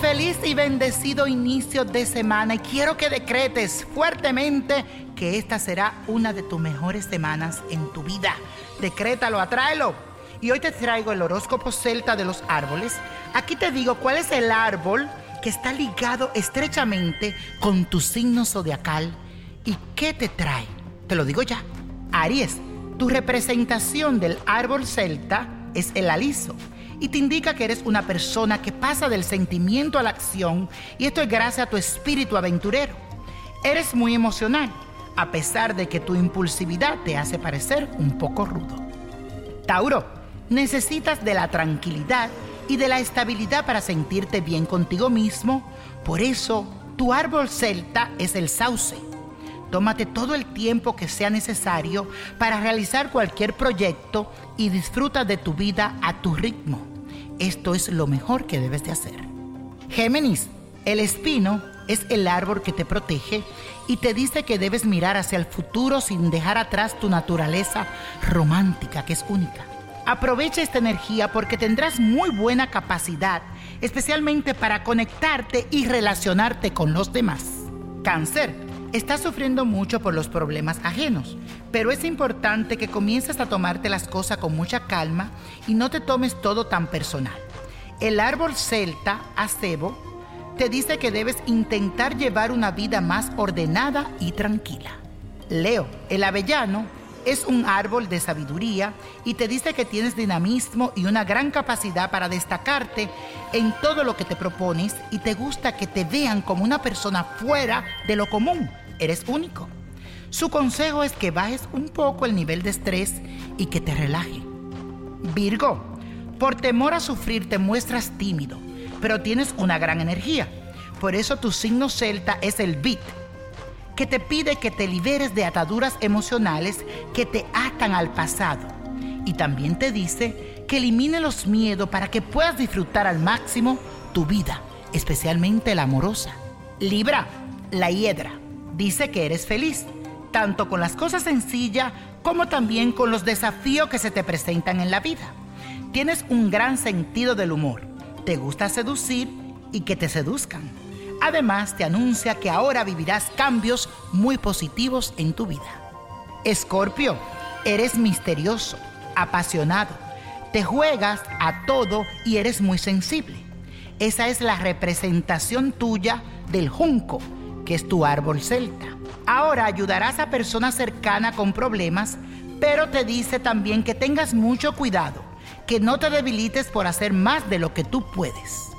feliz y bendecido inicio de semana y quiero que decretes fuertemente que esta será una de tus mejores semanas en tu vida. Decrétalo, atráelo. Y hoy te traigo el horóscopo celta de los árboles. Aquí te digo cuál es el árbol que está ligado estrechamente con tu signo zodiacal y qué te trae. Te lo digo ya. Aries, tu representación del árbol celta es el aliso y te indica que eres una persona que pasa del sentimiento a la acción y esto es gracias a tu espíritu aventurero. Eres muy emocional, a pesar de que tu impulsividad te hace parecer un poco rudo. Tauro, necesitas de la tranquilidad y de la estabilidad para sentirte bien contigo mismo, por eso tu árbol celta es el sauce. Tómate todo el tiempo que sea necesario para realizar cualquier proyecto y disfruta de tu vida a tu ritmo. Esto es lo mejor que debes de hacer. Géminis, el espino es el árbol que te protege y te dice que debes mirar hacia el futuro sin dejar atrás tu naturaleza romántica que es única. Aprovecha esta energía porque tendrás muy buena capacidad, especialmente para conectarte y relacionarte con los demás. Cáncer Estás sufriendo mucho por los problemas ajenos, pero es importante que comiences a tomarte las cosas con mucha calma y no te tomes todo tan personal. El árbol celta, acebo, te dice que debes intentar llevar una vida más ordenada y tranquila. Leo, el avellano, es un árbol de sabiduría y te dice que tienes dinamismo y una gran capacidad para destacarte en todo lo que te propones y te gusta que te vean como una persona fuera de lo común. Eres único. Su consejo es que bajes un poco el nivel de estrés y que te relaje. Virgo, por temor a sufrir te muestras tímido, pero tienes una gran energía. Por eso tu signo celta es el beat que te pide que te liberes de ataduras emocionales que te atan al pasado. Y también te dice que elimine los miedos para que puedas disfrutar al máximo tu vida, especialmente la amorosa. Libra, la hiedra, dice que eres feliz, tanto con las cosas sencillas como también con los desafíos que se te presentan en la vida. Tienes un gran sentido del humor, te gusta seducir y que te seduzcan Además, te anuncia que ahora vivirás cambios muy positivos en tu vida. Escorpio, eres misterioso, apasionado, te juegas a todo y eres muy sensible. Esa es la representación tuya del junco, que es tu árbol celta. Ahora ayudarás a personas cercanas con problemas, pero te dice también que tengas mucho cuidado, que no te debilites por hacer más de lo que tú puedes.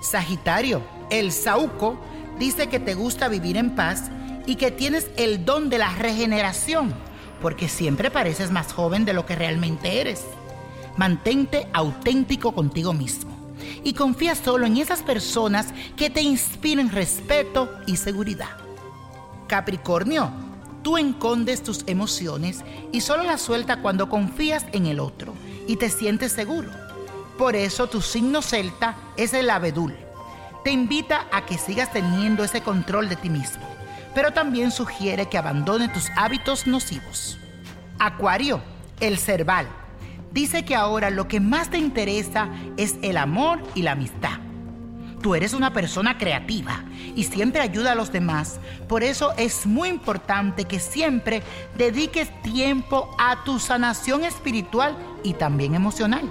Sagitario, el Sauco dice que te gusta vivir en paz y que tienes el don de la regeneración, porque siempre pareces más joven de lo que realmente eres. Mantente auténtico contigo mismo y confía solo en esas personas que te inspiren respeto y seguridad. Capricornio, tú encondes tus emociones y solo las sueltas cuando confías en el otro y te sientes seguro. Por eso tu signo celta es el abedul te invita a que sigas teniendo ese control de ti mismo, pero también sugiere que abandone tus hábitos nocivos. Acuario, el cerval, dice que ahora lo que más te interesa es el amor y la amistad. Tú eres una persona creativa y siempre ayuda a los demás. Por eso es muy importante que siempre dediques tiempo a tu sanación espiritual y también emocional.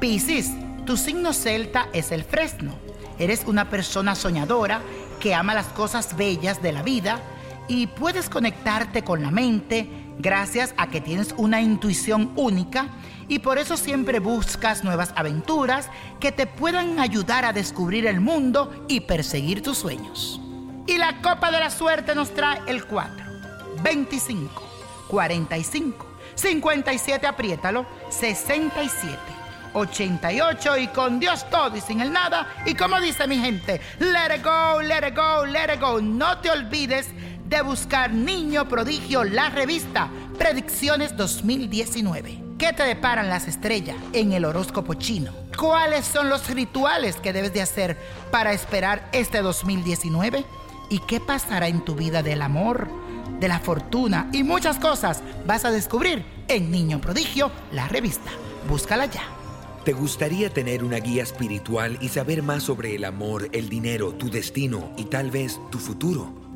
Piscis, tu signo celta es el fresno Eres una persona soñadora que ama las cosas bellas de la vida y puedes conectarte con la mente gracias a que tienes una intuición única y por eso siempre buscas nuevas aventuras que te puedan ayudar a descubrir el mundo y perseguir tus sueños. Y la copa de la suerte nos trae el 4, 25, 45, 57, apriétalo, 67. 88 y con Dios todo y sin el nada. Y como dice mi gente, let it go, let it go, let it go. No te olvides de buscar Niño Prodigio, la revista Predicciones 2019. ¿Qué te deparan las estrellas en el horóscopo chino? ¿Cuáles son los rituales que debes de hacer para esperar este 2019? ¿Y qué pasará en tu vida del amor, de la fortuna y muchas cosas vas a descubrir en Niño Prodigio, la revista? Búscala ya. ¿Te gustaría tener una guía espiritual y saber más sobre el amor, el dinero, tu destino y tal vez tu futuro?